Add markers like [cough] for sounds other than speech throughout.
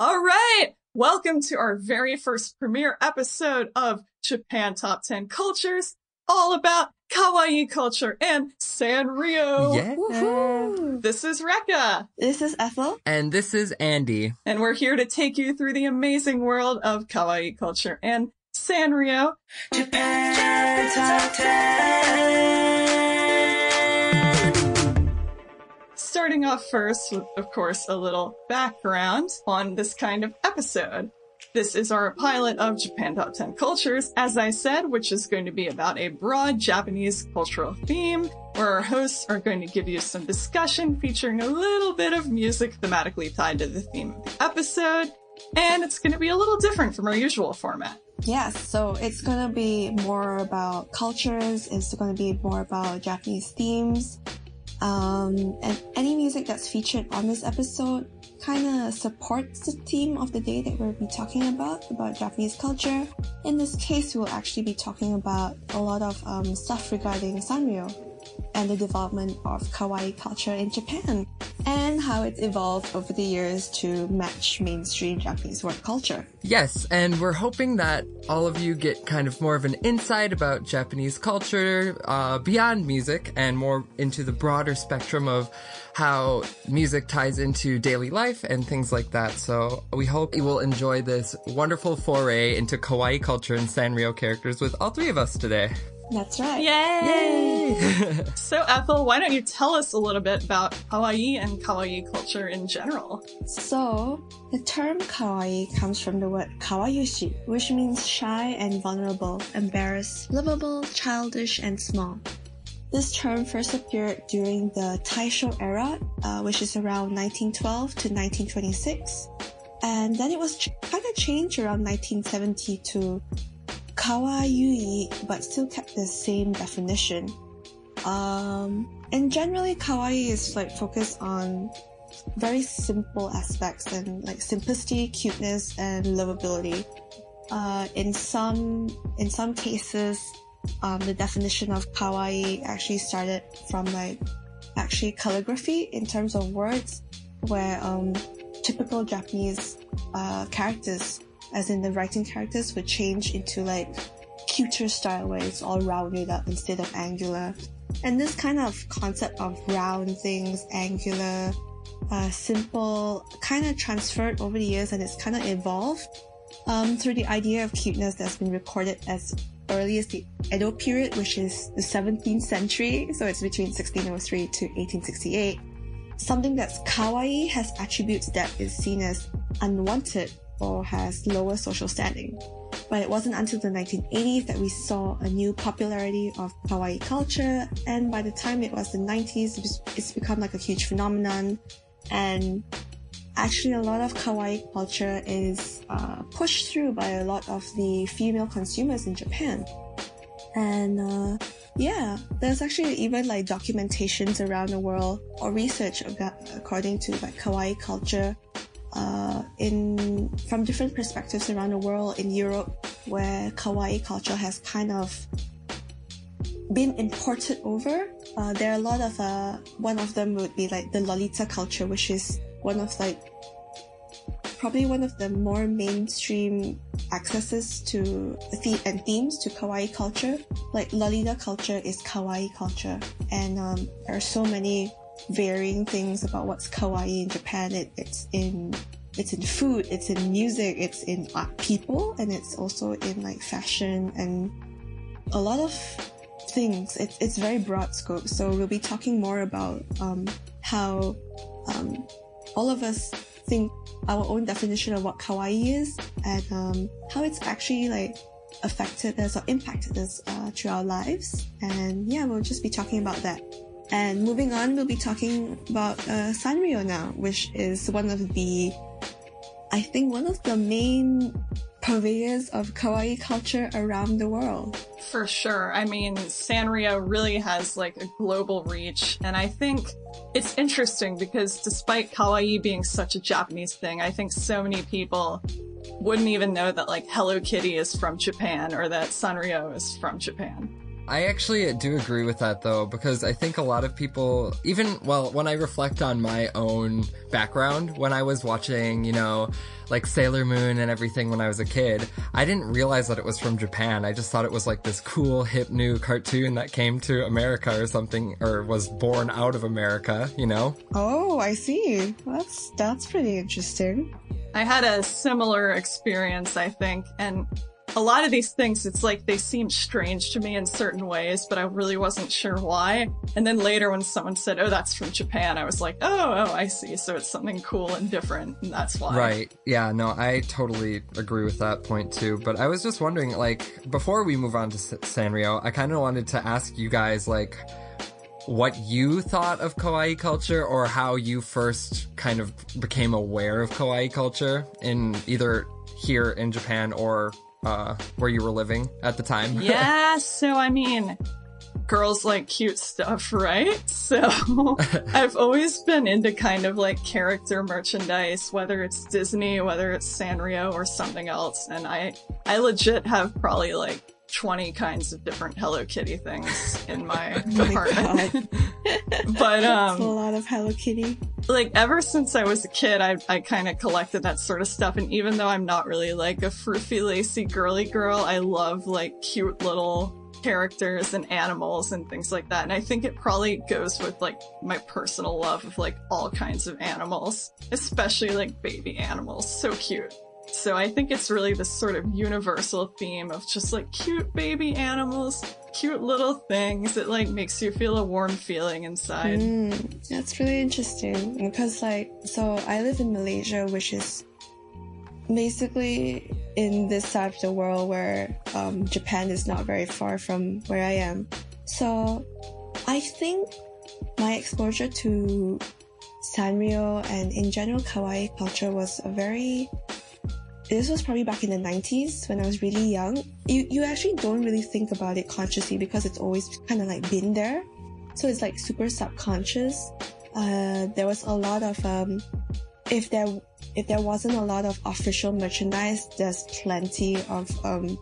All right. Welcome to our very first premiere episode of Japan Top 10 Cultures, all about kawaii culture and Sanrio. Yeah. This is Rekka, This is Ethel. And this is Andy. and we're here to take you through the amazing world of kawaii culture and Sanrio. Japan Top 10. Starting off first with, of course, a little background on this kind of episode. This is our pilot of Japan Top 10 Cultures, as I said, which is going to be about a broad Japanese cultural theme, where our hosts are going to give you some discussion featuring a little bit of music thematically tied to the theme of the episode, and it's going to be a little different from our usual format. Yes, so it's gonna be more about cultures, it's gonna be more about Japanese themes, um, and any music that's featured on this episode kind of supports the theme of the day that we'll be talking about, about Japanese culture. In this case, we'll actually be talking about a lot of um, stuff regarding Sanrio and the development of kawaii culture in Japan and how it's evolved over the years to match mainstream Japanese work culture. Yes, and we're hoping that all of you get kind of more of an insight about Japanese culture uh, beyond music and more into the broader spectrum of how music ties into daily life and things like that. So we hope you will enjoy this wonderful foray into kawaii culture and Sanrio characters with all three of us today. That's right. Yay! [laughs] so, Ethel, why don't you tell us a little bit about kawaii and kawaii culture in general? So, the term kawaii comes from the word kawayushi, which means shy and vulnerable, embarrassed, lovable, childish, and small. This term first appeared during the Taisho era, uh, which is around 1912 to 1926. And then it was ch- kind of changed around 1970 to kawaii, but still kept the same definition. Um, and generally, kawaii is like focused on very simple aspects and like simplicity, cuteness, and lovability. Uh, in some in some cases, um, the definition of kawaii actually started from like actually calligraphy in terms of words, where um, typical Japanese uh, characters, as in the writing characters, would change into like cuter style where it's all rounded up instead of angular. And this kind of concept of round things, angular, uh, simple, kind of transferred over the years and it's kind of evolved um, through the idea of cuteness that's been recorded as early as the Edo period, which is the 17th century, so it's between 1603 to 1868. Something that's kawaii has attributes that is seen as unwanted or has lower social standing. But it wasn't until the 1980s that we saw a new popularity of kawaii culture, and by the time it was the 90s, it's- it's become like a huge phenomenon. And actually, a lot of kawaii culture is uh, pushed through by a lot of the female consumers in Japan. And uh, yeah, there's actually even like documentations around the world or research about, according to like kawaii culture uh, in from different perspectives around the world in Europe, where kawaii culture has kind of been imported over. Uh, there are a lot of uh, one of them would be like the Lolita culture, which is one of like probably one of the more mainstream accesses to the and themes to kawaii culture. Like Lolita culture is kawaii culture, and um, there are so many varying things about what's kawaii in Japan. It, it's in it's in food, it's in music, it's in art people, and it's also in like fashion and a lot of things. It's it's very broad scope. So we'll be talking more about um, how um, all of us think our own definition of what kawaii is and um, how it's actually like affected us or impacted us uh, through our lives. And yeah, we'll just be talking about that. And moving on, we'll be talking about uh, Sanrio now, which is one of the, I think, one of the main purveyors of kawaii culture around the world. For sure. I mean, Sanrio really has like a global reach, and I think it's interesting because despite kawaii being such a Japanese thing, I think so many people wouldn't even know that like Hello Kitty is from Japan or that Sanrio is from Japan. I actually do agree with that though, because I think a lot of people, even, well, when I reflect on my own background, when I was watching, you know, like Sailor Moon and everything when I was a kid, I didn't realize that it was from Japan. I just thought it was like this cool, hip new cartoon that came to America or something, or was born out of America, you know? Oh, I see. That's, that's pretty interesting. I had a similar experience, I think, and a lot of these things, it's like they seemed strange to me in certain ways, but I really wasn't sure why. And then later when someone said, oh, that's from Japan, I was like, oh, oh, I see. So it's something cool and different, and that's why. Right. Yeah, no, I totally agree with that point too. But I was just wondering, like, before we move on to Sanrio, I kind of wanted to ask you guys, like, what you thought of kawaii culture or how you first kind of became aware of kawaii culture in either here in Japan or uh, where you were living at the time. [laughs] yeah, so I mean, girls like cute stuff, right? So [laughs] I've always been into kind of like character merchandise, whether it's Disney, whether it's Sanrio or something else. And I, I legit have probably like 20 kinds of different Hello Kitty things in my [laughs] oh apartment. [laughs] but um a lot of Hello Kitty. Like ever since I was a kid, I I kind of collected that sort of stuff and even though I'm not really like a froofy lacy girly girl, I love like cute little characters and animals and things like that. And I think it probably goes with like my personal love of like all kinds of animals, especially like baby animals. So cute. So I think it's really this sort of universal theme of just like cute baby animals, cute little things. It like makes you feel a warm feeling inside. Mm, that's really interesting because like, so I live in Malaysia, which is basically in this side of the world where um, Japan is not very far from where I am. So I think my exposure to Sanrio and in general kawaii culture was a very this was probably back in the 90s when I was really young. You, you actually don't really think about it consciously because it's always kind of like been there. So it's like super subconscious. Uh, there was a lot of, um, if there, if there wasn't a lot of official merchandise, there's plenty of, um,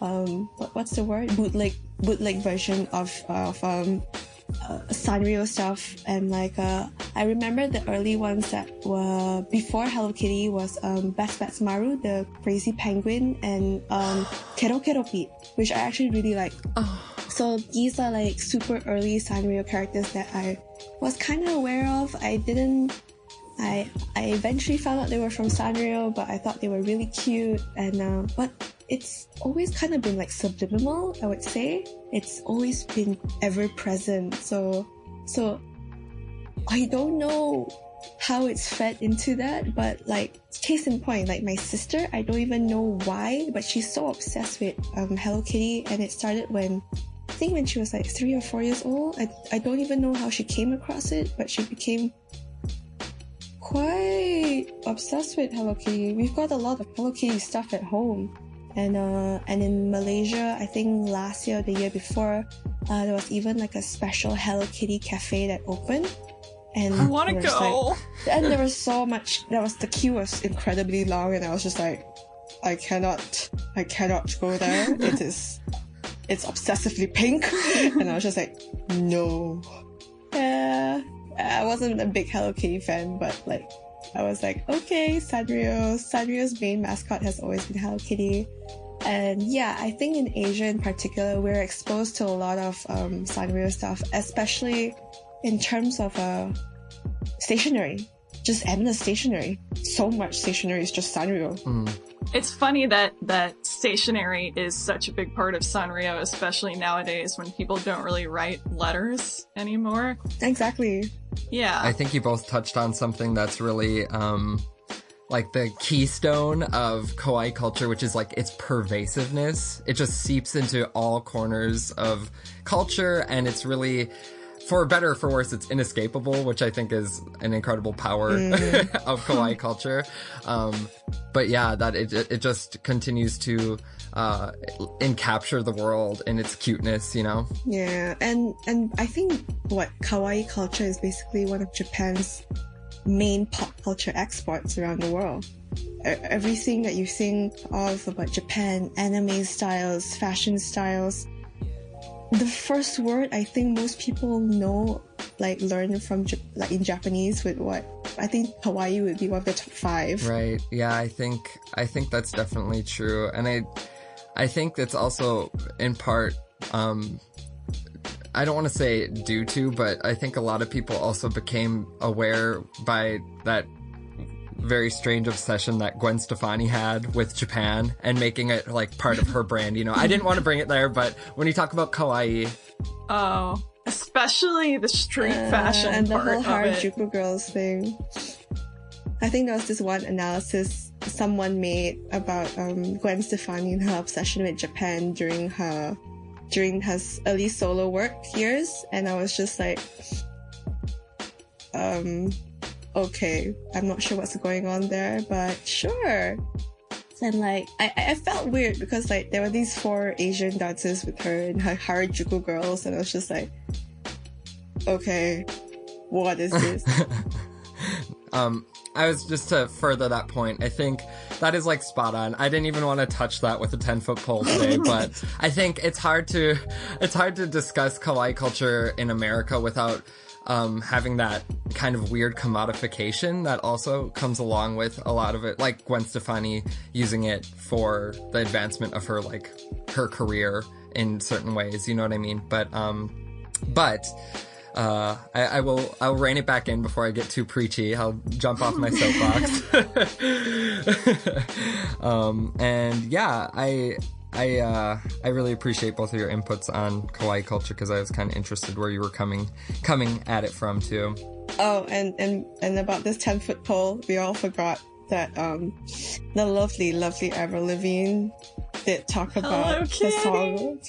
um, what, what's the word? Bootleg, bootleg version of, of, um, uh, Sanrio stuff and like uh, I remember the early ones that were before Hello Kitty was um, Bad Badtz-Maru, the crazy penguin, and um, Kero Kero Pete, which I actually really like. Oh. So these are like super early Sanrio characters that I was kind of aware of. I didn't. I I eventually found out they were from Sanrio, but I thought they were really cute and uh, but it's always kind of been like subliminal, I would say. It's always been ever present. So, so I don't know how it's fed into that, but like, case in point, like my sister, I don't even know why, but she's so obsessed with um, Hello Kitty, and it started when I think when she was like three or four years old. I, I don't even know how she came across it, but she became quite obsessed with Hello Kitty. We've got a lot of Hello Kitty stuff at home. And uh, and in Malaysia, I think last year or the year before, uh, there was even like a special Hello Kitty cafe that opened. And I want to go. like- and there was so much. There was the queue was incredibly long, and I was just like, I cannot, I cannot go there. [laughs] it is, it's obsessively pink, [laughs] and I was just like, no. Yeah, I wasn't a big Hello Kitty fan, but like, I was like, okay, Sanrio. Sanrio's main mascot has always been Hello Kitty. And yeah, I think in Asia in particular, we're exposed to a lot of um, Sanrio stuff, especially in terms of uh, stationery. Just endless stationery. So much stationery is just Sanrio. Mm. It's funny that that stationery is such a big part of Sanrio, especially nowadays when people don't really write letters anymore. Exactly. Yeah. I think you both touched on something that's really um like the keystone of kawaii culture, which is like its pervasiveness. It just seeps into all corners of culture and it's really for better or for worse, it's inescapable, which I think is an incredible power [laughs] of kawaii [laughs] culture. Um, but yeah, that it, it just continues to uh, encapture the world in its cuteness, you know? Yeah, and and I think what kawaii culture is basically one of Japan's main pop culture exports around the world. Everything that you think of about Japan, anime styles, fashion styles. The first word I think most people know, like learn from like in Japanese, with what I think kawaii would be one of the top five. Right. Yeah, I think I think that's definitely true. And I I think that's also in part um I don't want to say due to, but I think a lot of people also became aware by that very strange obsession that Gwen Stefani had with Japan and making it like part of her brand. You know, I didn't want to bring it there, but when you talk about kawaii, oh, especially the street Uh, fashion and the part whole. Harajuku girls thing. I think there was this one analysis someone made about um, Gwen Stefani and her obsession with Japan during her during her early solo work years, and I was just like, um, okay, I'm not sure what's going on there, but sure. And like, I, I felt weird because like there were these four Asian dancers with her and her Harajuku girls, and I was just like, okay, what is this? [laughs] Um, I was just to further that point. I think that is like spot on. I didn't even want to touch that with a ten foot pole today, [laughs] but I think it's hard to it's hard to discuss kawaii culture in America without um, having that kind of weird commodification that also comes along with a lot of it, like Gwen Stefani using it for the advancement of her like her career in certain ways. You know what I mean? But um, but uh, I, I will I'll rein it back in before I get too preachy. I'll jump off my soapbox. [laughs] [laughs] um, and yeah, I I uh, I really appreciate both of your inputs on kawaii culture because I was kind of interested where you were coming coming at it from too. oh, and, and, and about this 10 foot pole, we all forgot that, um, the lovely, lovely Avril Lavigne did talk about Hello, the song.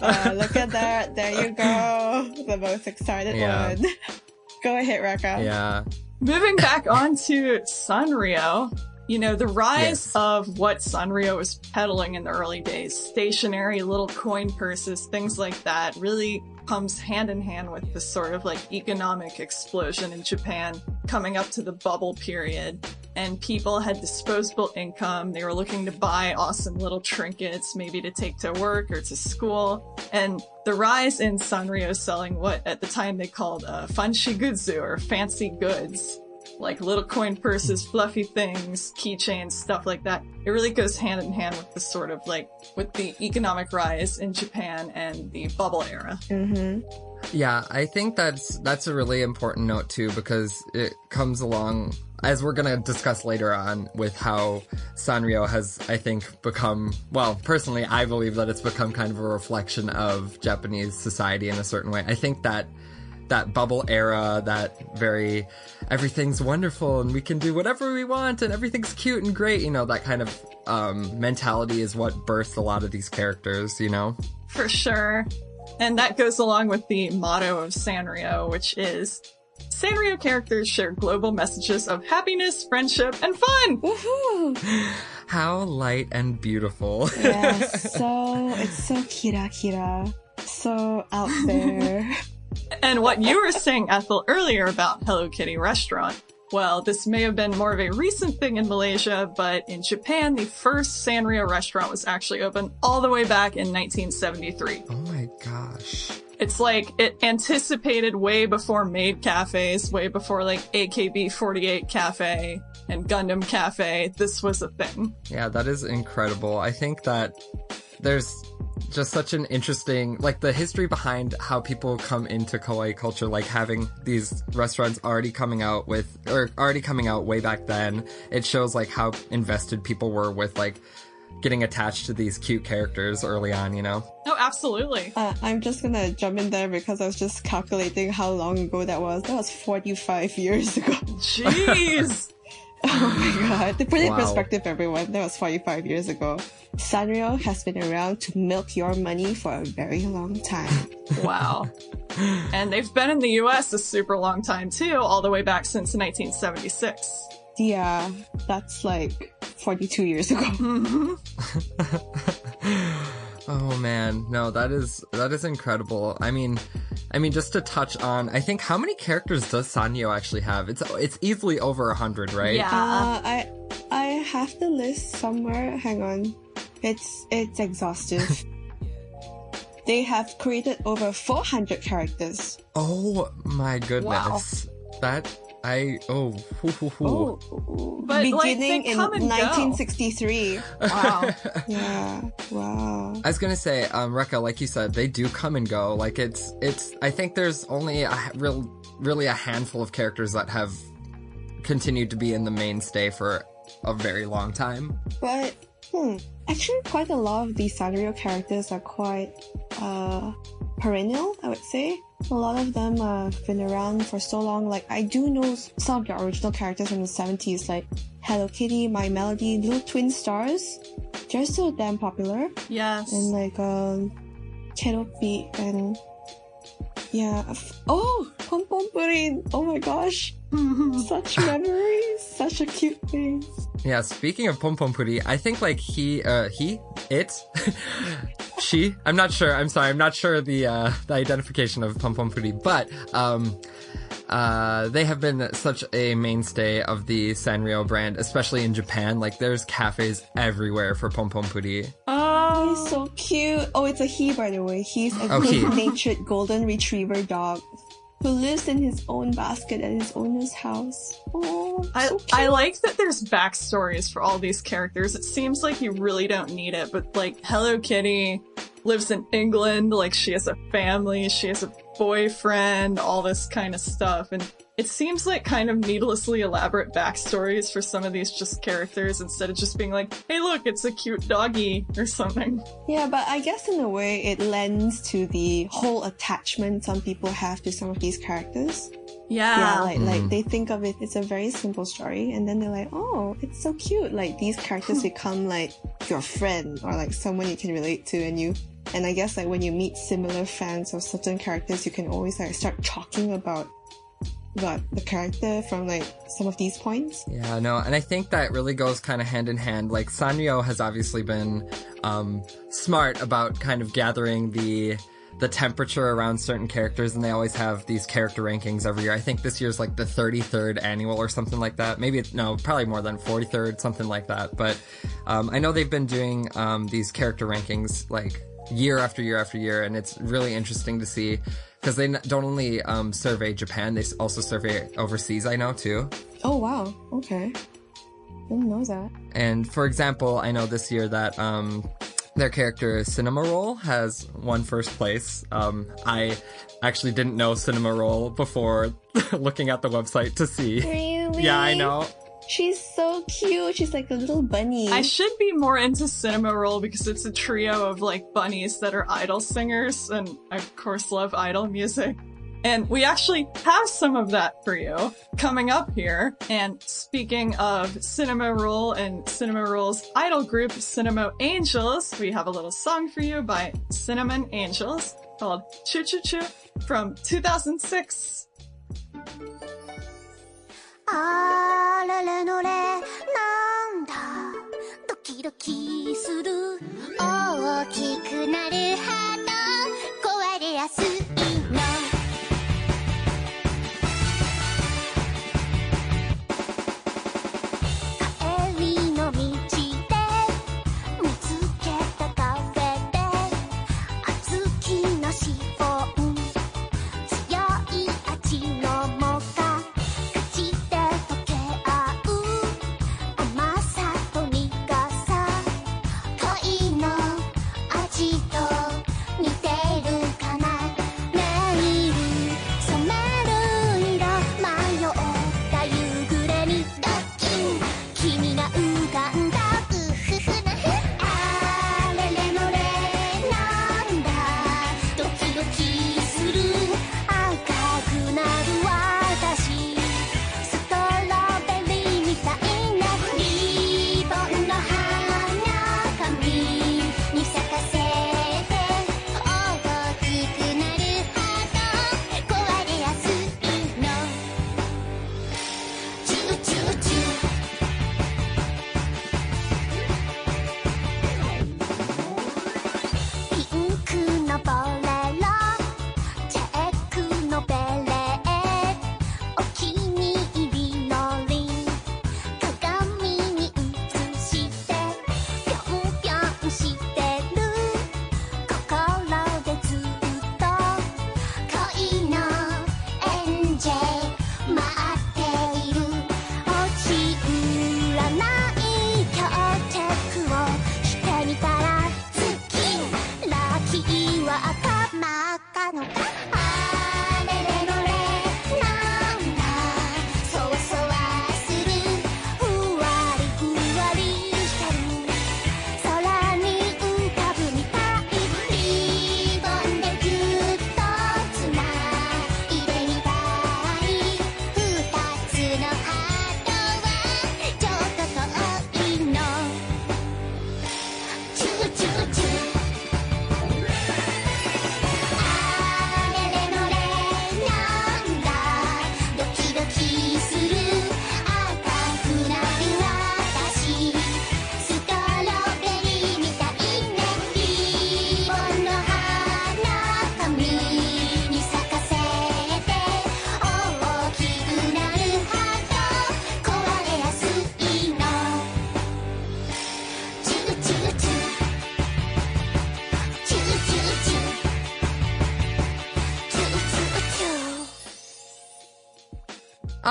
Uh, look at that. There you go. The most excited Yeah. one. [laughs] go ahead, Rekka. Yeah, Moving back on to Sanrio, you know, the rise Yes. of what Sanrio was peddling in the early days, stationary little coin purses, things like that, really comes hand in hand with this sort of like economic explosion in Japan coming up to the bubble period. And people had disposable income. They were looking to buy awesome little trinkets, maybe to take to work or to school. And the rise in Sanrio selling what at the time they called uh, fanshigutsu or fancy goods like little coin purses, fluffy things, keychains, stuff like that. It really goes hand in hand with the sort of like with the economic rise in Japan and the bubble era. Mm-hmm. Yeah, I think that's that's a really important note too because it comes along as we're going to discuss later on with how Sanrio has I think become well, personally I believe that it's become kind of a reflection of Japanese society in a certain way. I think that that bubble era, that very everything's wonderful and we can do whatever we want and everything's cute and great, you know, that kind of um, mentality is what birthed a lot of these characters, you know? For sure. And that goes along with the motto of Sanrio, which is Sanrio characters share global messages of happiness, friendship, and fun. Woohoo! [laughs] How light and beautiful. Yeah, [laughs] so it's so kira kira, so out there. [laughs] And what you were saying, Ethel, earlier about Hello Kitty restaurant, well, this may have been more of a recent thing in Malaysia, but in Japan, the first Sanrio restaurant was actually open all the way back in 1973. Oh my gosh. It's like it anticipated way before maid cafes, way before like AKB 48 cafe and Gundam cafe. This was a thing. Yeah, that is incredible. I think that there's just such an interesting like the history behind how people come into kawaii culture like having these restaurants already coming out with or already coming out way back then it shows like how invested people were with like getting attached to these cute characters early on you know Oh, absolutely. Uh, I'm just gonna jump in there because I was just calculating how long ago that was. That was 45 years ago. Jeez. [laughs] [laughs] Oh my god. To put it in perspective, everyone, that was 45 years ago. Sanrio has been around to milk your money for a very long time. wow. [laughs] And they've been in the US a super long time too, all the way back since 1976. Yeah, that's like 42 years ago. Mm-hmm. [laughs] Oh man, no, that is that is incredible. I mean, I mean, just to touch on, I think how many characters does Sanrio actually have? It's it's easily over a hundred, right? Yeah. Uh, I I have the list somewhere. Hang on. It's it's exhaustive. [laughs] they have created over 400 characters. Oh my goodness, Wow. that I oh, hoo, hoo, hoo. Oh, But, beginning they in come go. 1963. Wow. [laughs] yeah. Wow. I was gonna say, um, Rekka, like you said, they do come and go. Like it's, it's. I think there's only a h- real, really a handful of characters that have continued to be in the mainstay for a very long time. But hmm, actually, quite a lot of these Sanrio characters are quite uh, perennial. I would say a lot of them have been around for so long. Like I do know some of the original characters from the seventies, like Hello Kitty, My Melody, Little Twin Stars. They're still damn popular, yes. and like um, Keroppi and yeah. Oh, Pom Pom Purin. Oh my gosh, [laughs] such memories, such a cute face. Yeah. Speaking of Pom Pom Purin, I think like he, uh, he, it, [laughs] she. I'm not sure. I'm sorry. I'm not sure the uh, the identification of Pom Pom Purin, but um. Uh, they have been such a mainstay of the Sanrio brand, especially in Japan. Like, there's cafes everywhere for Pom Pom Purin. oh, He's so cute. Oh, it's a he, by the way. He's a Oh, good-natured golden retriever dog who lives in his own basket at his owner's house. Oh, I, so. I like that there's backstories for all these characters. It seems like you really don't need it, but like Hello Kitty lives in England, like she has a family, she has a boyfriend, all this kind of stuff. And it seems like kind of needlessly elaborate backstories for some of these just characters instead of just being like, hey look, it's a cute doggy or something. Yeah, but I guess in a way it lends to the whole attachment some people have to some of these characters. Yeah, yeah. like like mm-hmm. they think of it. It's a very simple story, and then they're like, "Oh, it's so cute!" Like these characters become like your friend or like someone you can relate to, and you. And I guess like when you meet similar fans of certain characters, you can always like start talking about about the character from like some of these points. Yeah, no, and I think that really goes kind of hand in hand. Like Sanrio has obviously been um, smart about kind of gathering the the temperature around certain characters, and they always have these character rankings every year. I think this year's like the 33rd annual or something like that. Maybe no, probably more than 43rd, something like that. But um, I know they've been doing um, these character rankings like year after year after year, and it's really interesting to see because they don't only um, survey Japan, they also survey overseas. I know too. Oh wow, okay, didn't know that. And for example, I know this year that um, their character Cinnamoroll has won first place. Um, I actually didn't know Cinnamoroll before [laughs] looking at the website to see. Really? Yeah, I know. She's so cute. She's like a little bunny. I should be more into Cinnamoroll because it's a trio of like bunnies that are idol singers, and I of course love idol music. And we actually have some of that for you coming up here. And speaking of Cinnamoroll and Cinnamoroll's idol group, Cinema Angels, we have a little song for you by Cinnamon Angels called Choo Choo Choo from 2006. あれれのれなんだ？ドキドキする。大きくなるハート。壊れやす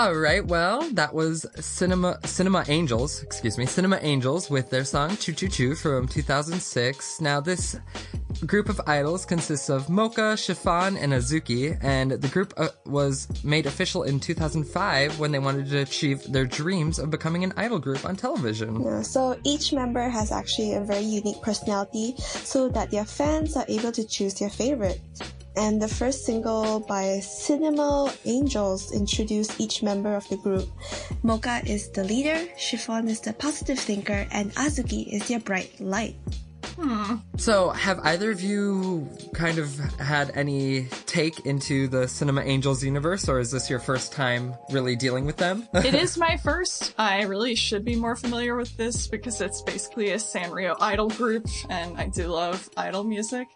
All right, well, that was Cinema Cinema Angels, excuse me, Cinema Angels with their song Choo Choo Choo from 2006. Now this group of idols consists of Mocha, Chiffon, and Azuki, and the group uh, was made official in 2005 when they wanted to achieve their dreams of becoming an idol group on television. Yeah, so each member has actually a very unique personality so that their fans are able to choose their favorite. And the first single by Cinema Angels introduced each member of the group. Mocha is the leader, Chiffon is the positive thinker, and Azuki is their bright light. Hmm. So, have either of you kind of had any take into the Cinema Angels universe, or is this your first time really dealing with them? [laughs] it is my first. I really should be more familiar with this because it's basically a Sanrio idol group, and I do love idol music.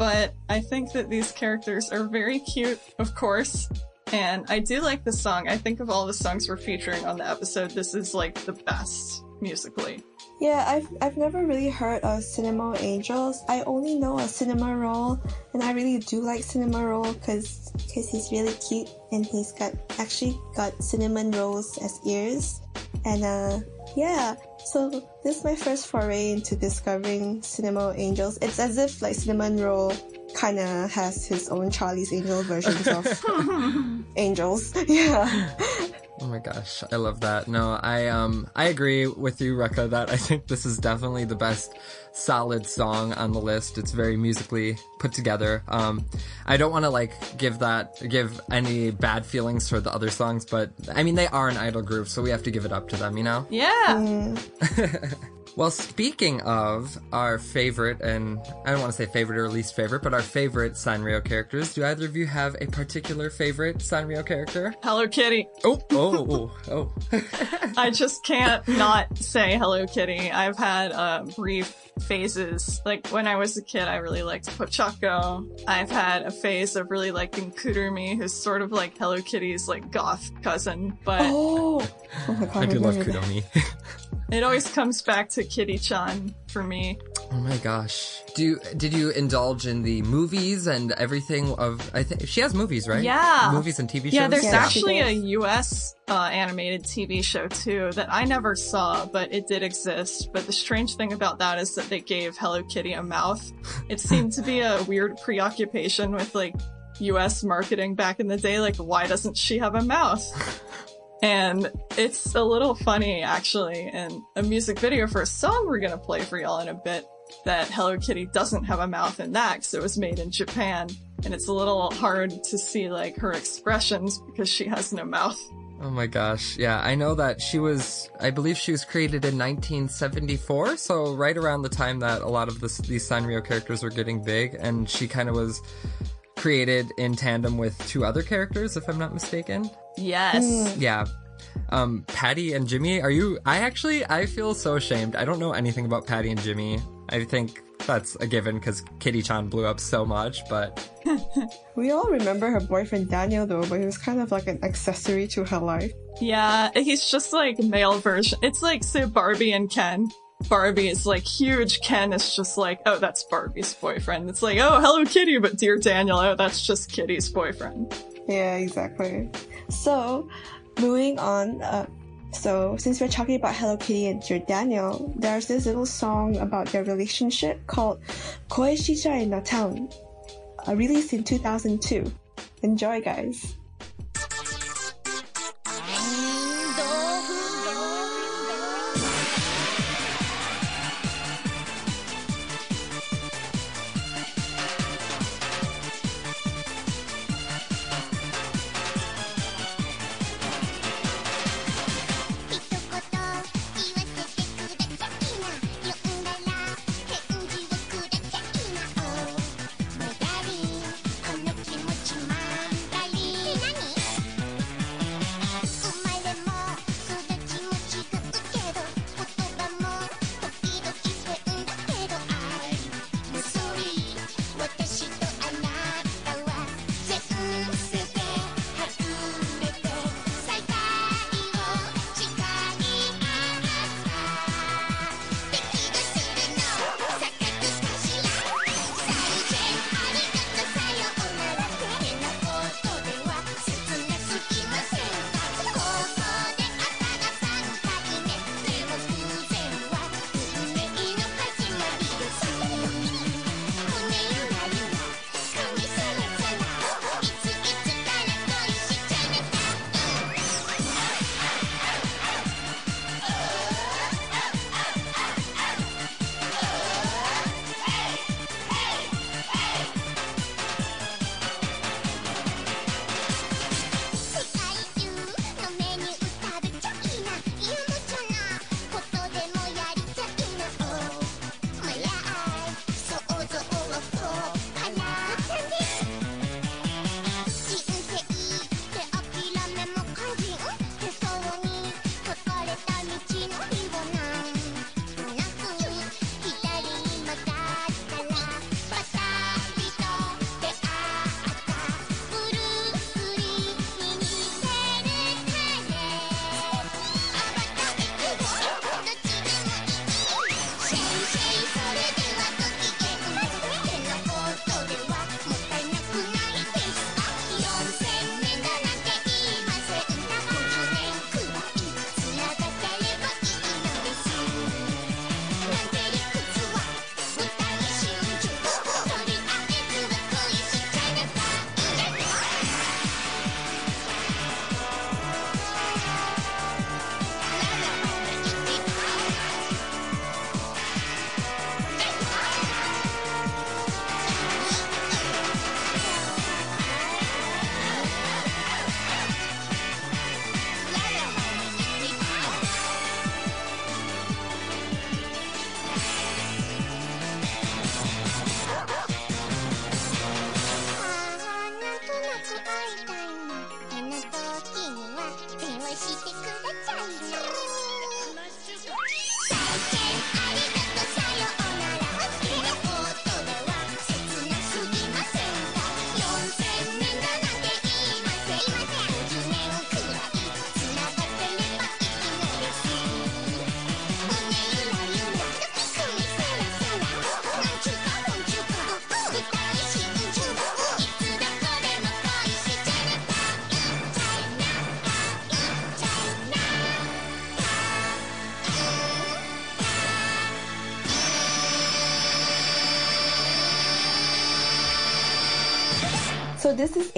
But I think that these characters are very cute, of course. And I do like the song. I think of all the songs we're featuring on the episode, this is like the best musically. Yeah, I've I've never really heard of Cinema Angels. I only know a Cinnamoroll, and I really do like Cinnamoroll because he's really cute and he's got actually got cinnamon rolls as ears, and uh yeah. So this is my first foray into discovering Cinema Angels. It's as if like Cinnamon Roll kind of has his own Charlie's Angel versions of [laughs] angels. [laughs] Yeah. Oh my gosh, I love that. No, I um I agree with you, Rekka, that I think this is definitely the best solid song on the list. It's very musically put together. Um I don't want to like give that give any bad feelings for the other songs, but I mean they are an idol group, so we have to give it up to them, you know? Yeah. [laughs] Well, speaking of our favorite, and I don't want to say favorite or least favorite, but our favorite Sanrio characters, do either of you have a particular favorite Sanrio character? Hello Kitty. Oh, oh, oh, oh. I [laughs] just can't not say Hello Kitty. I've had uh, brief phases. Like when I was a kid, I really liked Pochacco. I've had a phase of really liking Kuromi, who's sort of like Hello Kitty's like goth cousin. But Oh, oh my god! I do love remember that. Kuromi. [laughs] it always comes back to Kitty-chan for me. oh my gosh. Do you, did you indulge in the movies and everything of, I think, she has movies, right? Yeah. Movies and TV shows? Yeah, there's Yeah, actually a. US uh, animated TV show too that I never saw, but it did exist. But the strange thing about that is that they gave Hello Kitty a mouth. [laughs] It seemed to be a weird preoccupation with like US marketing back in the day. Like, why doesn't she have a mouth? [laughs] And it's a little funny actually, and a music video for a song we're gonna play for y'all in a bit that Hello Kitty doesn't have a mouth in that because it was made in Japan. And it's a little hard to see like her expressions because she has no mouth. Oh my gosh. Yeah, I know that she was, I believe she was created in 1974, so right around the time that a lot of these Sanrio characters were getting big, and she kind of was created in tandem with two other characters, if I'm not mistaken. Yes. Yeah. Um, Patty and Jimmy, are you, I actually, I feel so ashamed. I don't know anything about Patty and Jimmy. I think that's a given because Kitty-chan blew up so much, but [laughs] We all remember her boyfriend Daniel though, but he was kind of like an accessory to her life. Yeah, he's just like male version. It's like say Barbie and Ken. Barbie is like huge. Ken is just like, oh, that's Barbie's boyfriend. It's like, oh, Hello Kitty, but dear Daniel, oh, that's just Kitty's boyfriend. Yeah, exactly. So, moving on. Uh, so, since we're talking about Hello Kitty and Dear Daniel, there's this little song about their relationship called Koi Shijai na Town, uh, released in 2002. Enjoy, guys.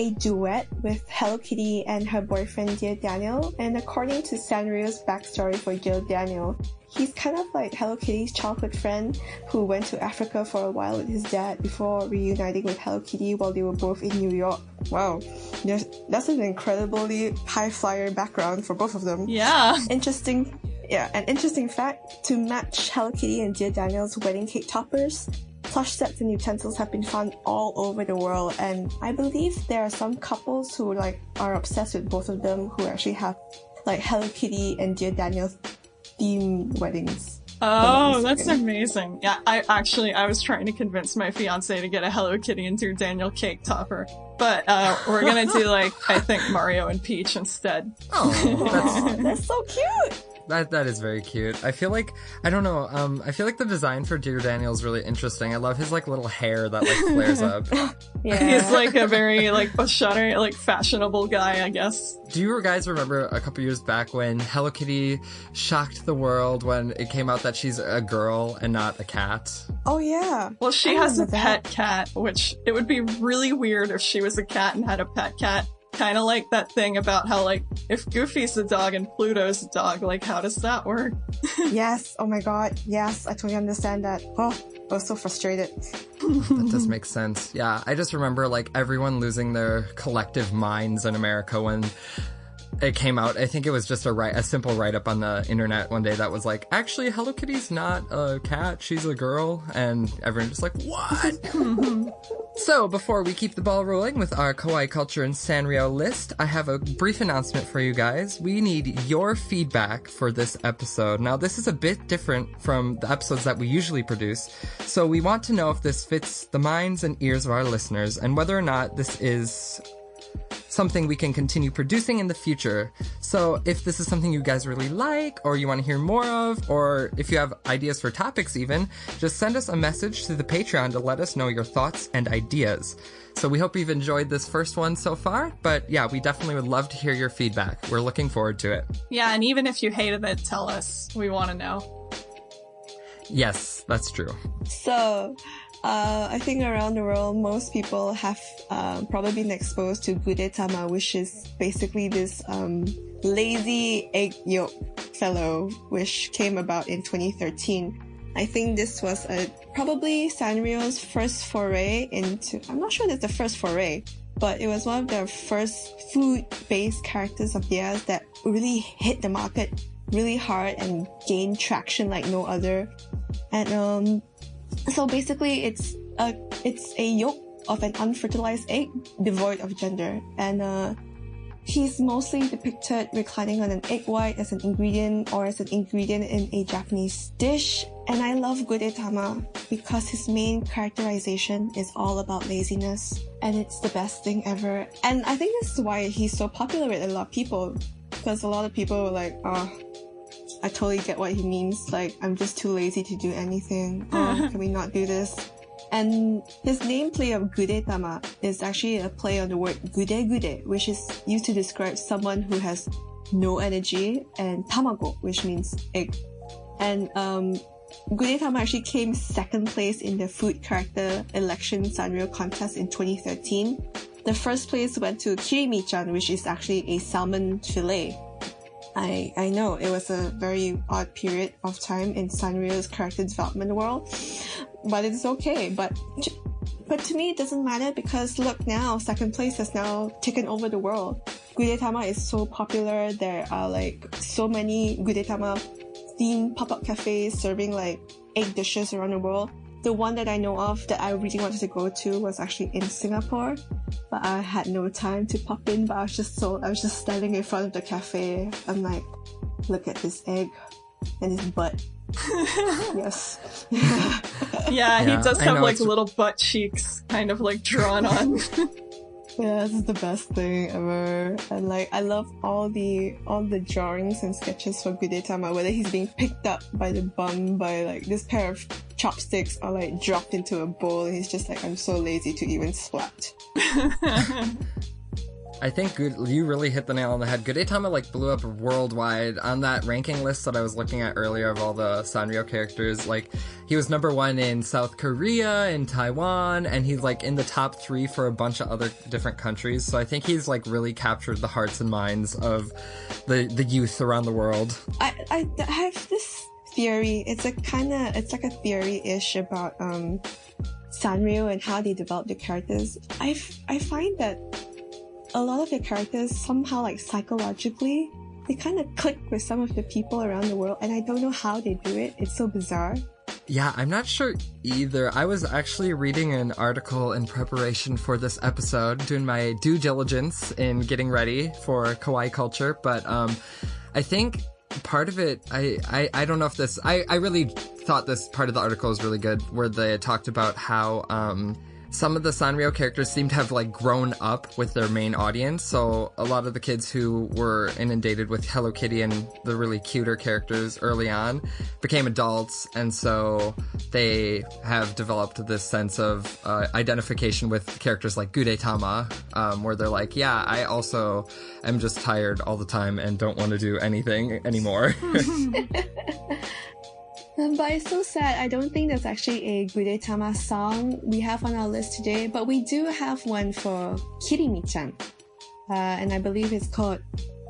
A duet with Hello Kitty and her boyfriend Dear Daniel, and according to Sanrio's backstory for Dear Daniel, he's kind of like Hello Kitty's childhood friend who went to Africa for a while with his dad before reuniting with Hello Kitty while they were both in New York. Wow, there's, that's an incredibly high flyer background for both of them. Yeah. Interesting. Yeah, an interesting fact to match Hello Kitty and Dear Daniel's wedding cake toppers, plush sets and utensils have been found all over the world, and I believe there are some couples who like are obsessed with both of them who actually have like Hello Kitty and Dear Daniel theme weddings. Oh, that's amazing. Yeah, I actually I was trying to convince my fiance to get a Hello Kitty and Dear Daniel cake topper. But uh, we're gonna do like I think Mario and Peach instead. Oh, that's [laughs] That's so cute. That that is very cute. I feel like I don't know. Um, I feel like the design for Dear Daniel is really interesting. I love his like little hair that like flares [laughs] up. Yeah. [laughs] He's like a very like a shutter like fashionable guy, I guess. Do you guys remember a couple years back when Hello Kitty shocked the world when it came out that she's a girl and not a cat? oh yeah. Well, she I has a that. pet cat, which it would be really weird if she was a cat and had a pet cat. Kind of like that thing about how, like, if Goofy's a dog and Pluto's a dog, like, how does that work? [laughs] yes. Oh my god. Yes, I totally understand that. Oh, I was so frustrated. That does make sense. Yeah, I just remember like everyone losing their collective minds in America when it came out. I think it was just a write, a simple write up on the internet one day that was like, actually, Hello Kitty's not a cat; she's a girl, and everyone just like, what? [laughs] so before we keep the ball rolling with our kawaii culture and Sanrio list, I have a brief announcement for you guys. We need your feedback for this episode. Now, this is a bit different from the episodes that we usually produce, so we want to know if this fits the minds and ears of our listeners and whether or not this is something we can continue producing in the future. So if this is something you guys really like or you want to hear more of, or if you have ideas for topics even, just send us a message to the Patreon to let us know your thoughts and ideas. So we hope you've enjoyed this first one so far, but yeah, we definitely would love to hear your feedback. We're looking forward to it. Yeah, and even if you hated it, tell us. We want to know. Yes, that's true. So, uh, I think around the world, most people have um, probably been exposed to gudetama, which is basically this um, lazy egg yolk fellow, which came about in 2013. I think this was a, probably Sanrio's first foray into. I'm not sure it's the first foray, but it was one of their first food-based characters of theirs that really hit the market really hard and gained traction like no other. And um, so basically, it's a it's a yolk of an unfertilized egg devoid of gender, and uh, he's mostly depicted reclining on an egg white as an ingredient or as an ingredient in a Japanese dish. And I love Gudetama because his main characterization is all about laziness, and it's the best thing ever. And I think this is why he's so popular with a lot of people, because a lot of people were like, oh. I totally get what he means. Like, I'm just too lazy to do anything. Oh, [laughs] can we not do this? And his nameplay of Gude Gudetama is actually a play on the word gude gude, which is used to describe someone who has no energy, and tamago, which means egg. And um, Gudetama actually came second place in the food character election Sanrio contest in 2013. The first place went to Kirimi-chan, which is actually a salmon fillet. I, I know it was a very odd period of time in Sanrio's character development world, but it's okay. But but to me, it doesn't matter because look now, second place has now taken over the world. Gudetama is so popular. There are like so many Gudetama themed pop-up cafes serving like egg dishes around the world. The one that I know of that I really wanted to go to was actually in Singapore, but I had no time to pop in. But I was just so I was just standing in front of the cafe. I'm like, look at this egg and his butt. [laughs] yes. Yeah, [laughs] Yeah, he does I have know, like it's- little butt cheeks kind of like drawn on. [laughs] Yeah, this is the best thing ever. And like, I love all the all the drawings and sketches for Gudetama, whether he's being picked up by the bum by like this pair of chopsticks are like dropped into a bowl, and he's just like, I'm so lazy to even splat. [laughs] I think good, you really hit the nail on the head. Gudetama like blew up worldwide on that ranking list that I was looking at earlier of all the Sanrio characters. Like he was number one in South Korea, in Taiwan, and he's like in the top three for a bunch of other different countries. So I think he's like really captured the hearts and minds of the the youth around the world. I, I I have this theory. It's a kind of it's like a theory-ish about um Sanrio and how they develop the characters. I I find that a lot of the characters somehow like psychologically they kind of click with some of the people around the world, and I don't know how they do it. It's so bizarre. Yeah, I'm not sure either. I was actually reading an article in preparation for this episode, doing my due diligence in getting ready for kawaii culture, but um I think part of it I, I I don't know if this I, I really thought this part of the article was really good where they talked about how um some of the Sanrio characters seem to have like grown up with their main audience. So a lot of the kids who were inundated with Hello Kitty and the really cuter characters early on became adults, and so they have developed this sense of uh, identification with characters like Gudetama, um, where they're like, "Yeah, I also am just tired all the time and don't want to do anything anymore." [laughs] [laughs] Um, but it's so sad. I don't think there's actually a Gudetama song we have on our list today, but we do have one for Kirimi-chan. Uh, and I believe it's called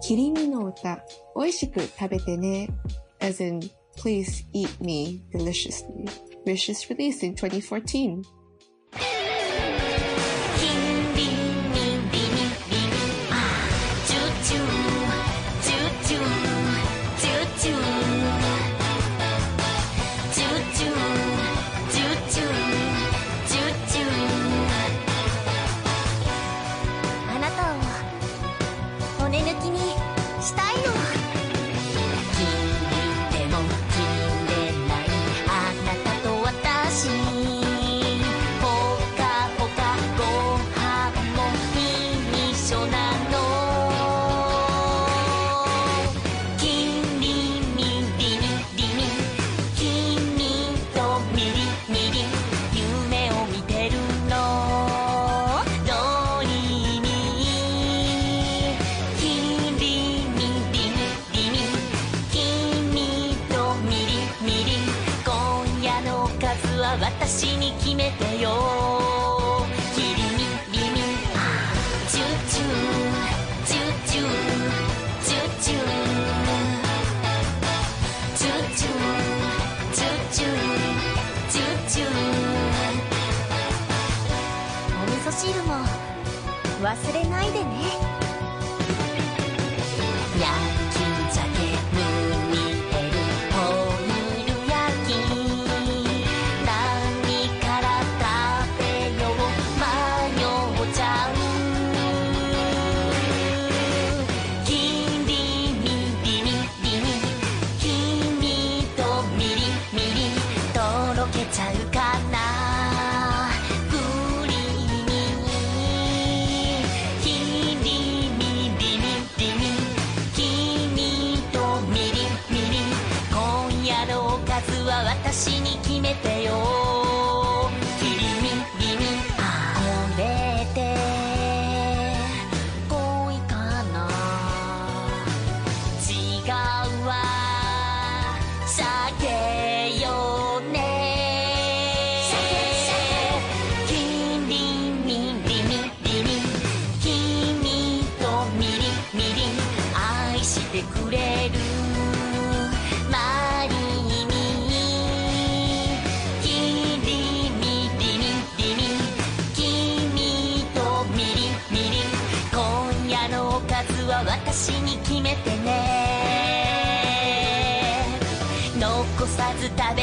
Kirimi no Uta. Oishiku tabete ne. As in, please eat me deliciously. Which is released in 2014.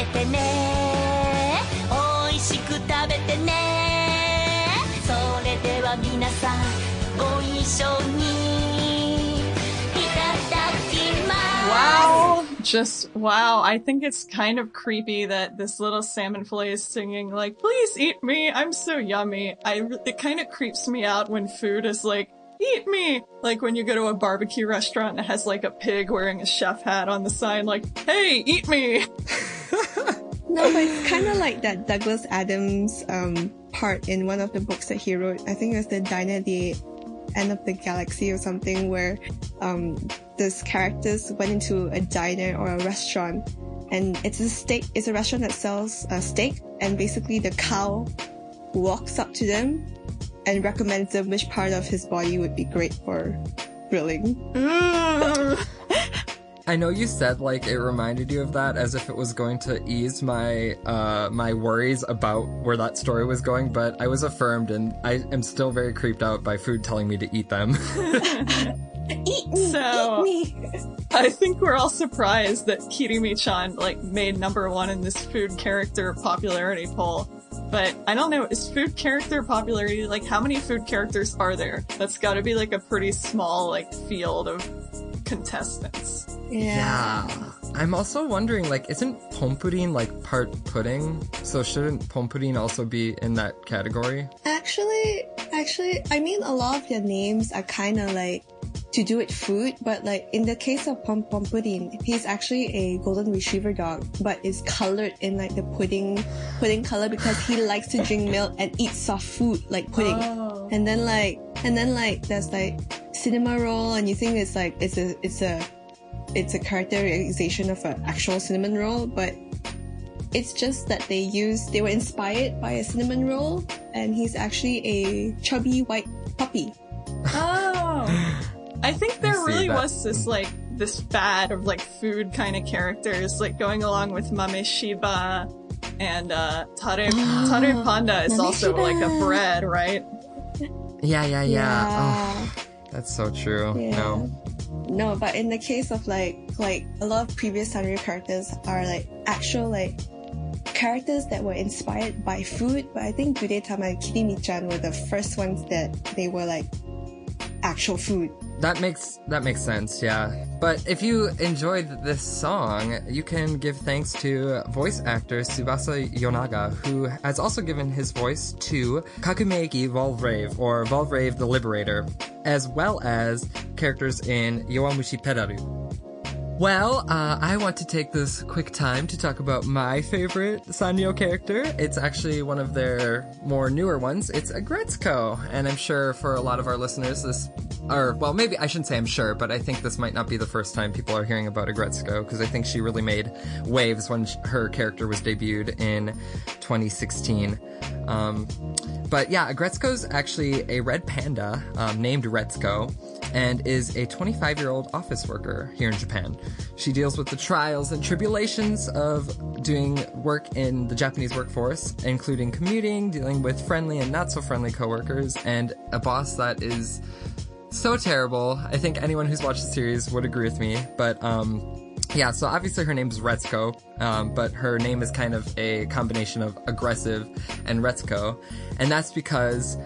てね美味しく食べてねそれでは皆さんご一緒にいただきます Wow! just wow i think it's kind of creepy that this little salmon fillet is singing like please eat me i'm so yummy i it kind of creeps me out when food is like eat me like when you go to a barbecue restaurant and it has like a pig wearing a chef hat on the sign like hey eat me [laughs] [laughs] No, but it's kind of like that Douglas Adams um, part in one of the books that he wrote. I think it was the Diner at the End of the Galaxy or something, where um, these characters went into a diner or a restaurant, and it's a steak. It's a restaurant that sells a steak, and basically the cow walks up to them and recommends them which part of his body would be great for grilling. Ugh. [laughs] [laughs] I know you said like it reminded you of that as if it was going to ease my uh my worries about where that story was going, but I was affirmed and I am still very creeped out by food telling me to eat them. [laughs] Eat me, So- eat me. I think we're all surprised that Kirimi-chan like made number one in this food character popularity poll. But I don't know, is food character popularity like how many food characters are there? That's got to be like a pretty small like field of contestants. Yeah. I'm also wondering like isn't pompuddin like part pudding? So shouldn't pompuddin also be in that category? Actually, actually, I mean, a lot of their names are kind of like to do with food, but like in the case of Pom Pom Purin, he's actually a golden retriever dog, but is colored in like the pudding, pudding color because he likes to drink [laughs] milk and eat soft food like pudding. Oh. And then like, and then like, there's like Cinnamoroll, and you think it's like it's a it's a it's a characterization of an actual cinnamon roll, but it's just that they used they were inspired by a cinnamon roll, and he's actually a chubby white puppy. Oh. I think there see really that. was this like this fad of like food kind of characters, like going along with Mame Shiba and uh Tare [gasps] Tare Panda is Mame also Shiba. like a bread, right? Yeah, yeah, yeah. Oh, that's so true. Yeah. No. No, but in the case of like like a lot of previous Sanrio characters are like actual like characters that were inspired by food, but I think Gudetama and Kirimi-chan were the first ones that they were like actual food. That makes that makes sense, yeah. But if you enjoyed this song, you can give thanks to voice actor Tsubasa Yonaga, who has also given his voice to Kakumeiki Valvrave, or Valvrave the Liberator, as well as characters in Yowamushi Pedaru. Well, uh, I want to take this quick time to talk about my favorite Sanrio character. It's actually one of their more newer ones. It's Aggretsuko, and I'm sure for a lot of our listeners, this, or well, maybe I shouldn't say I'm sure, but I think this might not be the first time people are hearing about Aggretsuko because I think she really made waves when her character was debuted in 2016. Um, but yeah, Aggretsuko's actually a red panda um, named Retsuko and is a 25 year old office worker here in Japan. She deals with the trials and tribulations of doing work in the Japanese workforce, including commuting, dealing with friendly and not so friendly coworkers, and a boss that is so terrible. I think anyone who's watched the series would agree with me, but um, yeah, so obviously her name is Retsuko, um, but her name is kind of a combination of aggressive and Retsuko, and that's because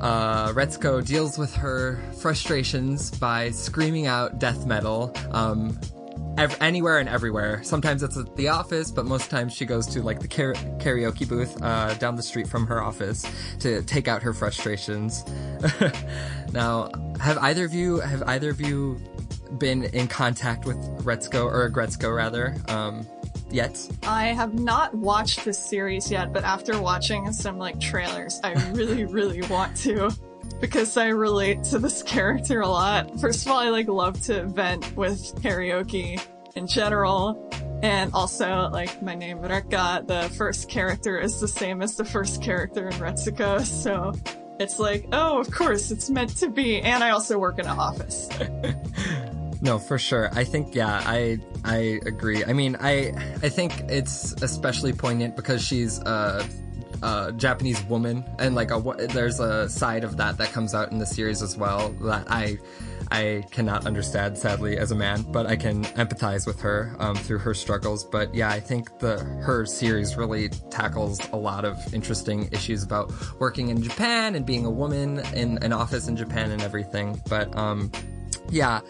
uh, Retsuko deals with her frustrations by screaming out death metal um, ev- anywhere and everywhere. Sometimes it's at the office, but most times she goes to like the kara- karaoke booth uh, down the street from her office to take out her frustrations. [laughs] now, have either of you have either of you been in contact with Retsuko or Gretzko rather um, yet? I have not watched this series yet, but after watching some like trailers, I really, [laughs] really want to. Because I relate to this character a lot. First of all, I like love to vent with karaoke in general. And also, like, my name Rekka, the first character is the same as the first character in Retsuko, so it's like, oh, of course, it's meant to be. And I also work in an office. [laughs] No, for sure. I think yeah, I I agree. I mean, I I think it's especially poignant because she's a, a Japanese woman, and like a there's a side of that that comes out in the series as well that I I cannot understand sadly as a man, but I can empathize with her um, through her struggles. But yeah, I think the her series really tackles a lot of interesting issues about working in Japan and being a woman in an office in Japan and everything. But um, Yeah.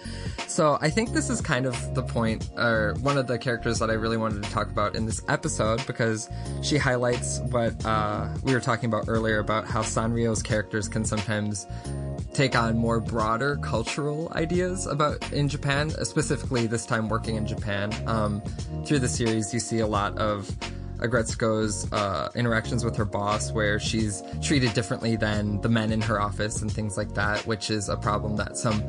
So I think this is kind of the point, or one of the characters that I really wanted to talk about in this episode because she highlights what uh, we were talking about earlier about how Sanrio's characters can sometimes take on more broader cultural ideas about in Japan, specifically this time working in Japan. Um, through the series, you see a lot of Aggretsuko's uh, interactions with her boss, where she's treated differently than the men in her office and things like that, which is a problem that some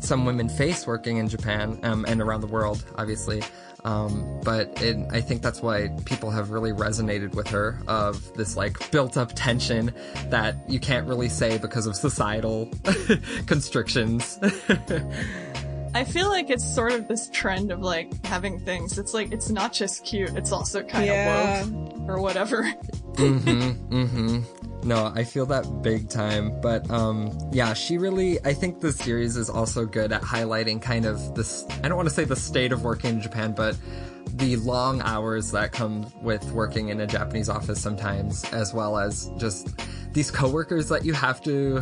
some women face working in Japan um, and around the world, obviously. Um, but it, I think that's why people have really resonated with her of this like built up tension that you can't really say because of societal [laughs] constrictions. [laughs] I feel like it's sort of this trend of like having things. It's like it's not just cute; it's also kind Yeah. of woke or whatever. [laughs] mm-hmm. Mm-hmm. No, I feel that big time. But um yeah, she really I think the series is also good at highlighting kind of this I don't want to say the state of working in Japan, but the long hours that come with working in a Japanese office sometimes, as well as just these coworkers that you have to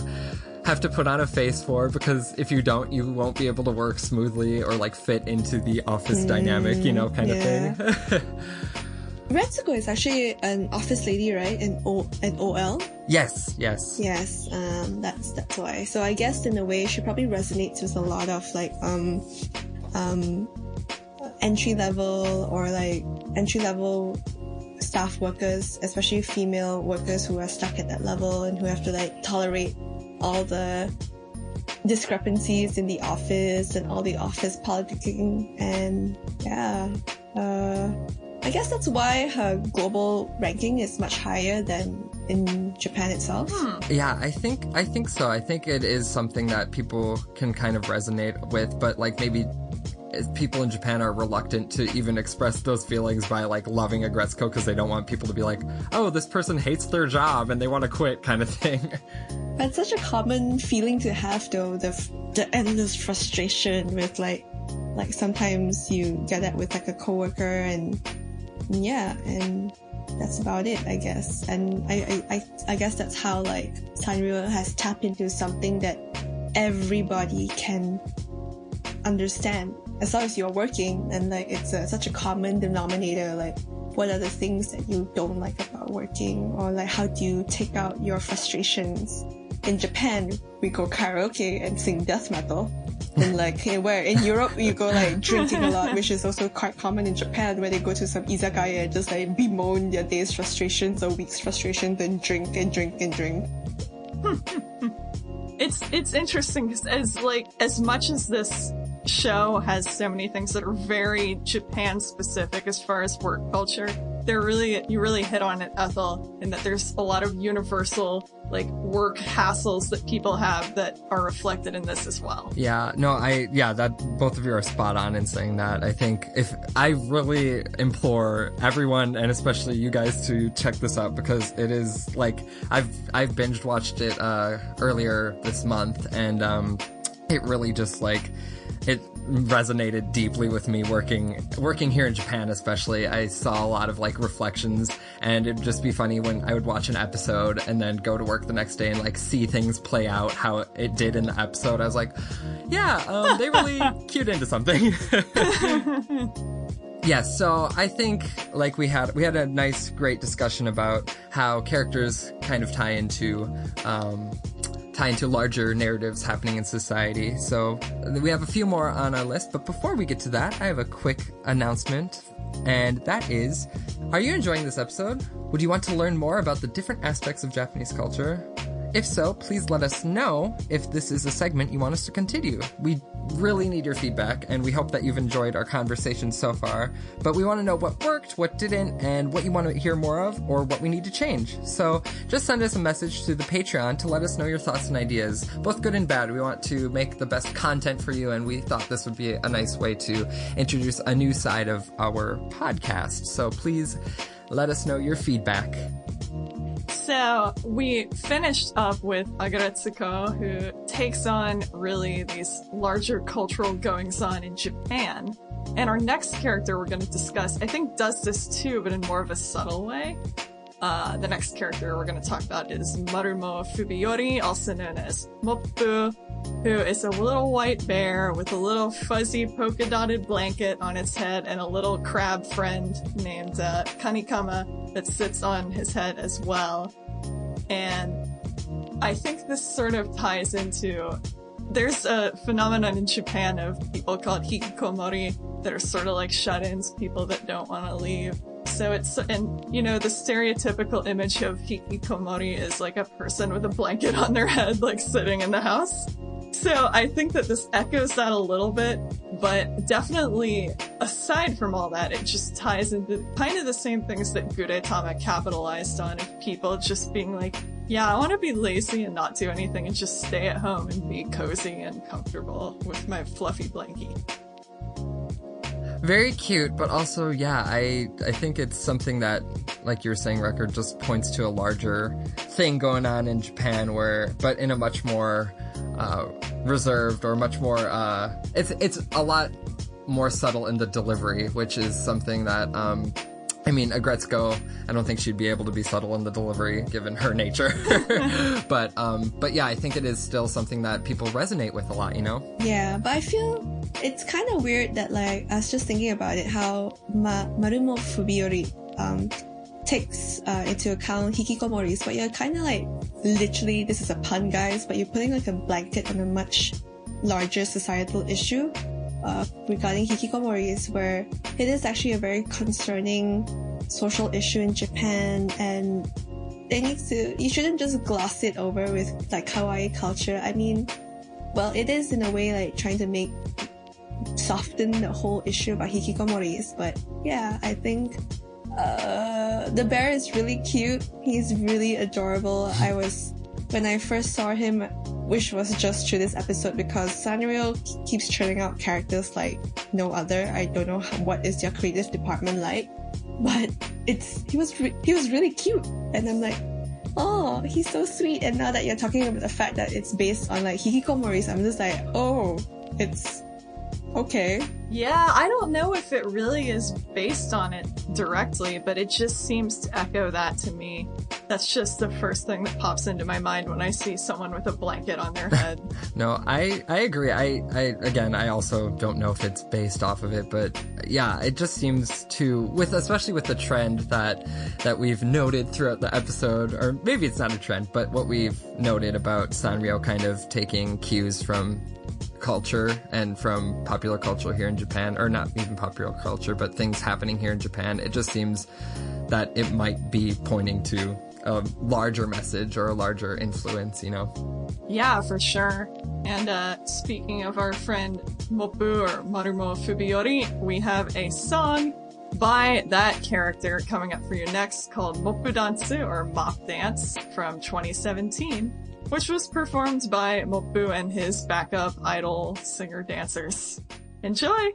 have to put on a face for because if you don't you won't be able to work smoothly or like fit into the office dynamic, you know, kind yeah. of thing. [laughs] Retsuko is actually an office lady, right? In O an OL. yes, yes. Yes, um, that's that's why. So I guess in a way, she probably resonates with a lot of like um, um, entry level or like entry level staff workers, especially female workers who are stuck at that level and who have to like tolerate all the discrepancies in the office and all the office politicking and yeah. Uh, I guess that's why her global ranking is much higher than in Japan itself. Yeah, I think I think so. I think it is something that people can kind of resonate with, but like maybe people in Japan are reluctant to even express those feelings by like loving Aggretsuko because they don't want people to be like, "Oh, this person hates their job and they want to quit," kind of thing. [laughs] That's such a common feeling to have, though the the endless frustration with like like sometimes you get that with like a coworker and yeah, and that's about it, I guess. And I I, I, I guess that's how like Sanrio has tapped into something that everybody can understand. As long as you're working and like it's a, such a common denominator like what are the things that you don't like about working? Or like how do you take out your frustrations in japan we go karaoke and sing death metal. And like hey, where in europe you go like drinking a lot which is also quite common in japan where they go to some izakaya and just like bemoan their day's frustrations or week's frustrations and drink and drink and drink. [laughs] It's it's interesting 'cause as like as much as this show has so many things that are very Japan specific as far as work culture, they're really you really hit on it, Ethel, in that there's a lot of universal like work hassles that people have that are reflected in this as well. Yeah, no, I yeah, that both of you are spot on in saying that. I think if I really implore everyone and especially you guys to check this out because it is like I've I've binged watched it uh earlier this month and um it really just like it resonated deeply with me working working here in Japan especially. I saw a lot of like reflections and it'd just be funny when I would watch an episode and then go to work the next day and like see things play out how it did in the episode. I was like yeah um, they really [laughs] cued into something. [laughs] Yes, so I think like we had we had a nice great discussion about how characters kind of tie into um, tie into larger narratives happening in society. So we have a few more on our list, but before we get to that, I have a quick announcement. And that is, are you enjoying this episode? Would you want to learn more about the different aspects of Japanese culture? If so, please let us know if this is a segment you want us to continue. We really need your feedback, and we hope that you've enjoyed our conversation so far. But we want to know what worked, what didn't, and what you want to hear more of, or what we need to change. So just send us a message to the Patreon to let us know your thoughts and ideas, both good and bad. We want to make the best content for you, and we thought this would be a nice way to introduce a new side of our podcast. So please let us know your feedback. So we finished up with Aggretsuko, who takes on really these larger cultural goings on in Japan. And our next character we're going to discuss, I think, does this too, but in more of a subtle way. Uh, the next character we're going to talk about is Marumo Fubiyori, also known as Moppu, who is a little white bear with a little fuzzy polka dotted blanket on its head and a little crab friend named uh, Kanikama that sits on his head as well. And I think this sort of ties into there's a phenomenon in Japan of people called hikikomori that are sort of like shut-ins, people that don't want to leave. So it's, and you know, the stereotypical image of hikikomori is like a person with a blanket on their head, like sitting in the house. So I think that this echoes that a little bit, but definitely aside from all that, it just ties into kind of the same things that Gudetama capitalized on of people just being like, yeah, I want to be lazy and not do anything and just stay at home and be cozy and comfortable with my fluffy blankie. Very cute, but also, yeah, I I think it's something that, like you were saying, record just points to a larger thing going on in Japan, where, but in a much more uh, reserved or much more. Uh, it's it's a lot more subtle in the delivery, which is something that. Um, I mean, Aggretsuko, I don't think she'd be able to be subtle in the delivery given her nature. [laughs] [laughs] but um, but yeah, I think it is still something that people resonate with a lot, you know? Yeah, but I feel it's kind of weird that like I was just thinking about it how Ma- Marumo Fubiyori um takes uh, into account hikikomoris, but you're kind of like literally this is a pun, guys, but you're putting like a blanket on a much larger societal issue uh, regarding hikikomoris, where it is actually a very concerning social issue in Japan and. They need to, you shouldn't just gloss it over with like kawaii culture. I mean, well, it is in a way like trying to make soften the whole issue about hikikomoris. But yeah, I think uh, the bear is really cute. He's really adorable. I was when I first saw him, which was just through this episode because Sanrio keeps churning out characters like no other. I don't know what is their creative department like, but it's he was he was really cute, and I'm like. Oh, he's so sweet. And now that you're talking about the fact that it's based on like hikikomoris, I'm just like, oh, it's okay. Yeah, I don't know if it really is based on it directly, but it just seems to echo that to me. That's just the first thing that pops into my mind when I see someone with a blanket on their head. [laughs] No, I I agree. I I again, I also don't know if it's based off of it, but yeah, it just seems to with especially with the trend that that we've noted throughout the episode, or maybe it's not a trend, but what we've noted about Sanrio kind of taking cues from culture and from popular culture here in Japan, or not even popular culture, but things happening here in Japan. It just seems that it might be pointing to a larger message or a larger influence, you know. Yeah, for sure. And uh, speaking of our friend Moppu or Marumo Fubiyori, we have a song by that character coming up for you next called Moppu Dantsu or Mop Dance from 2017, which was performed by Moppu and his backup idol singer dancers. Enjoy!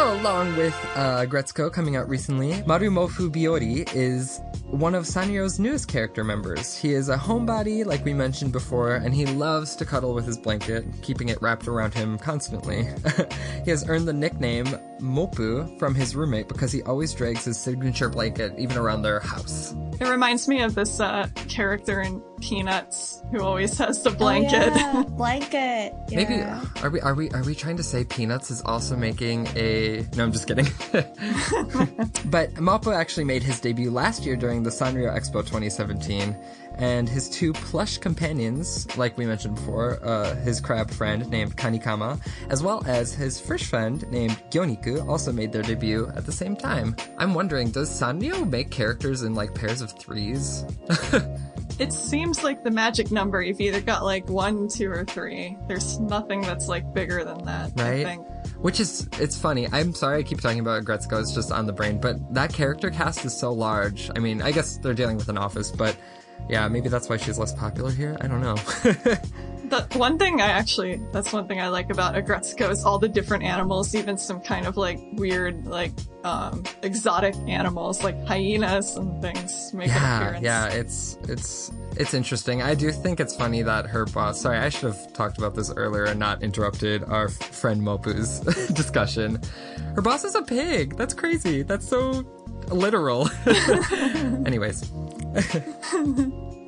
Along with uh, Gretzko coming out recently, Marumofu Biori is one of Sanrio's newest character members. He is a homebody, like we mentioned before, and he loves to cuddle with his blanket, keeping it wrapped around him constantly. [laughs] he has earned the nickname Mopu from his roommate because he always drags his signature blanket even around their house. It reminds me of this uh, character in Peanuts who always has the blanket. Oh, yeah, [laughs] blanket. Maybe are we are we are we trying to say Peanuts is also making a No, I'm just kidding. [laughs] but Moppu actually made his debut last year during the Sanrio Expo 2017 and his two plush companions, like we mentioned before, uh, his crab friend named Kanikama, as well as his fish friend named Gyoniku, also made their debut at the same time. I'm wondering, does Sanrio make characters in like pairs of threes? [laughs] It seems like the magic number. You've either got like one, two, or three. There's nothing that's like bigger than that. I Right? think. Which is, it's funny. I'm sorry I keep talking about Gretzko, it's just on the brain, but that character cast is so large. I mean, I guess they're dealing with an office, but yeah, maybe that's why she's less popular here. I don't know. [laughs] The one thing I actually, that's one thing I like about Aggretsuko is all the different animals, even some kind of like weird, like, um, exotic animals like hyenas and things make an yeah, appearance. yeah, it's, it's, it's interesting. I do think it's funny that her boss, sorry, I should have talked about this earlier and not interrupted our friend Mopu's [laughs] discussion. Her boss is a pig. That's crazy. That's so literal. [laughs] Anyways. [laughs]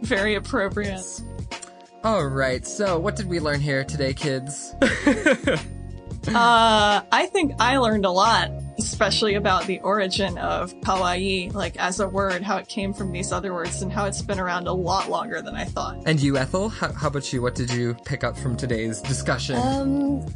Very appropriate. All right. So, what did we learn here today, kids? [laughs] Uh, I think I learned a lot, especially about the origin of kawaii, like as a word, how it came from these other words, and how it's been around a lot longer than I thought. and you, Ethel? How, how about you? What did you pick up from today's discussion? Um,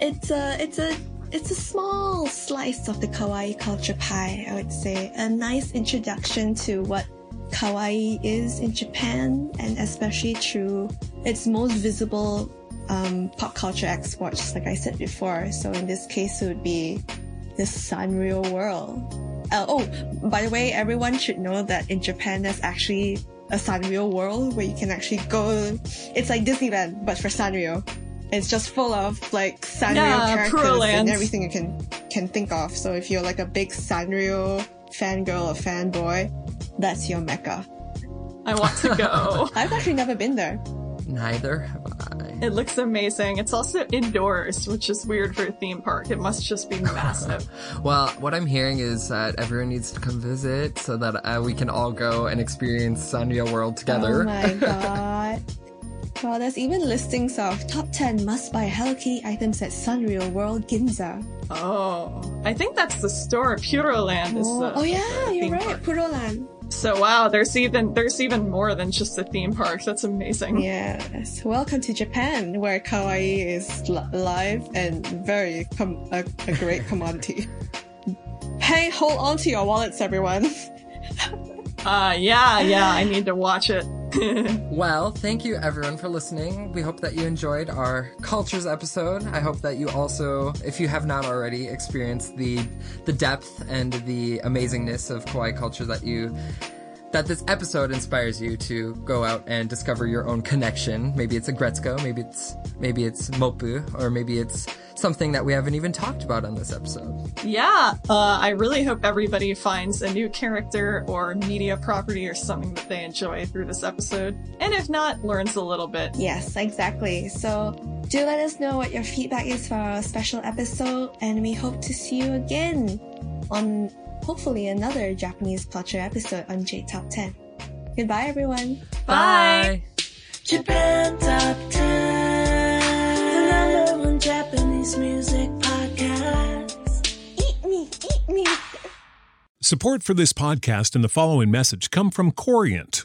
it's a it's a it's a small slice of the kawaii culture pie. I would say a nice introduction to what kawaii is in Japan, and especially through its most visible um, pop culture exports, like I said before. So in this case, it would be the Sanrio world. Uh, oh, by the way, everyone should know that in Japan, there's actually a Sanrio world where you can actually go. It's like Disneyland, but for Sanrio. It's just full of like Sanrio Yeah, characters and everything you can can think of. So if you're like a big Sanrio fangirl or fanboy, that's your mecca. I want to go. [laughs] I've actually never been there. Neither have I. it looks amazing. It's also indoors, which is weird for a theme park. It must just be massive. [laughs] Well, what I'm hearing is that everyone needs to come visit so that uh, we can all go and experience Sanrio World together. Oh my [laughs] god. Well, there's even listings of top 10 must buy Hello Kitty items at Sanrio World Ginza. oh, I think that's the store. Puroland is the. oh yeah, the you're right. park. Puroland. So wow, there's even there's even more than just a theme park. That's amazing. Yes. Welcome to Japan, where kawaii is li- live and very com- a, a great commodity. [laughs] Hey, hold on to your wallets, everyone. [laughs] Uh, yeah, yeah. I need to watch it. [laughs] Well, thank you everyone for listening. We hope that you enjoyed our cultures episode. I hope that you also, if you have not already, experienced the the depth and the amazingness of kawaii culture that you that this episode inspires you to go out and discover your own connection. Maybe it's a Gretzko, maybe it's maybe it's Mopu, or maybe it's something that we haven't even talked about on this episode. Yeah, uh, I really hope everybody finds a new character or media property or something that they enjoy through this episode, and if not, learns a little bit. Yes, exactly. So do let us know what your feedback is for our special episode, and we hope to see you again on hopefully another Japanese culture episode on J Top 10. Goodbye, everyone. Bye. Japan Top 10, the number one Japanese music podcast. Eat me, eat me. Support for this podcast and the following message come from Corient.